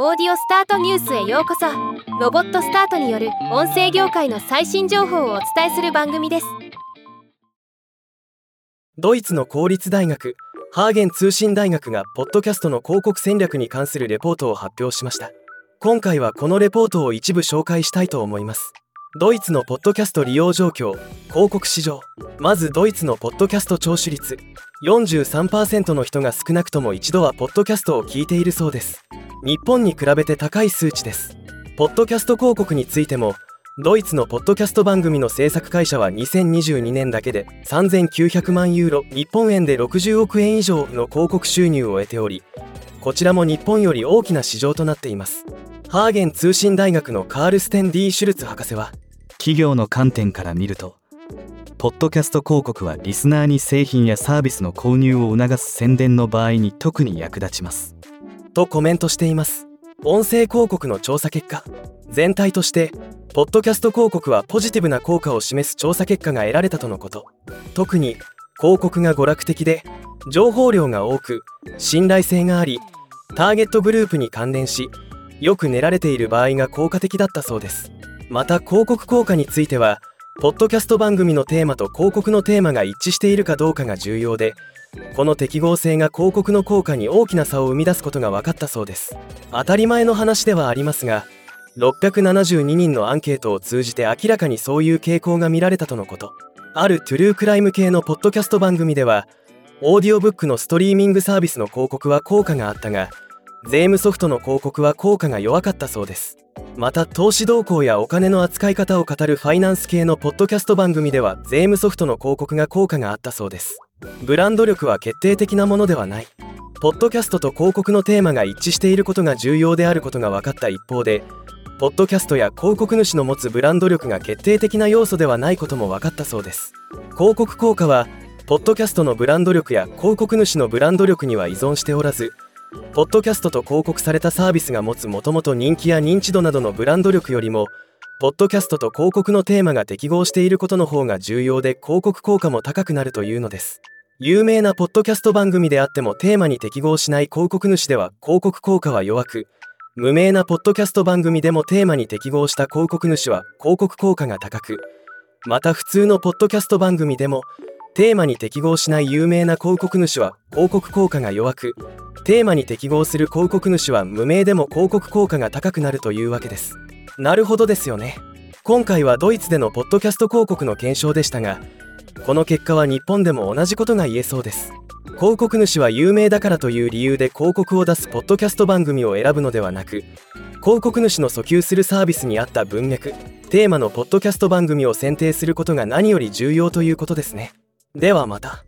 オーディオスタートニュースへようこそ。ロボットスタートによる音声業界の最新情報をお伝えする番組です。ドイツの公立大学ハーゲン通信大学がポッドキャストの広告戦略に関するレポートを発表しました。今回はこのレポートを一部紹介したいと思います。ドイツのポッドキャスト利用状況広告市場。まずドイツのポッドキャスト聴取率。43%の人が少なくとも一度はポッドキャストを聞いているそうです。日本に比べて高い数値です。ポッドキャスト広告についてもドイツのポッドキャスト番組の制作会社は2022年だけで3900万ユーロ日本円で60億円以上の広告収入を得ておりこちらも日本より大きな市場となっています。ハーゲン通信大学のカールステン・ディ・シュルツ博士は企業の観点から見るとポッドキャスト広告はリスナーに製品やサービスの購入を促す宣伝の場合に特に役立ちます。とコメントしています。音声広告の調査結果。全体としてポッドキャスト広告はポジティブな効果を示す調査結果が得られたとのこと。特に広告が娯楽的で情報量が多く信頼性がありターゲットグループに関連しよく練られている場合が効果的だったそうです。また広告効果についてはポッドキャスト番組のテーマと広告のテーマが一致しているかどうかが重要でこの適合性が広告の効果に大きな差を生み出すことが分かったそうです。当たり前の話ではありますが672人のアンケートを通じて明らかにそういう傾向が見られたとのこと。あるトゥルークライム系のポッドキャスト番組ではオーディオブックのストリーミングサービスの広告は効果があったが税務ソフトの広告は効果が弱かったそうです。また投資動向やお金の扱い方を語るファイナンス系のポッドキャスト番組では税務ソフトの広告が効果があったそうです。ブランド力は決定的なものではない。ポッドキャストと広告のテーマが一致していることが重要であることが分かった一方でポッドキャストや広告主の持つブランド力が決定的な要素ではないことも分かったそうです。広告効果はポッドキャストのブランド力や広告主のブランド力には依存しておらずポッドキャストと広告されたサービスが持つもともと人気や認知度などのブランド力よりもポッドキャストと広告のテーマが適合していることの方が重要で広告効果も高くなるというのです。有名なポッドキャスト番組であってもテーマに適合しない広告主では広告効果は弱く無名なポッドキャスト番組でもテーマに適合した広告主は広告効果が高くまた普通のポッドキャスト番組でもテーマに適合しない有名な広告主は広告効果が弱くテーマに適合する広告主は無名でも広告効果が高くなるというわけです。なるほどですよね。今回はドイツでのポッドキャスト広告の検証でしたがこの結果は日本でも同じことが言えそうです。広告主は有名だからという理由で広告を出すポッドキャスト番組を選ぶのではなく広告主の訴求するサービスに合った文脈テーマのポッドキャスト番組を選定することが何より重要ということですね。ではまた。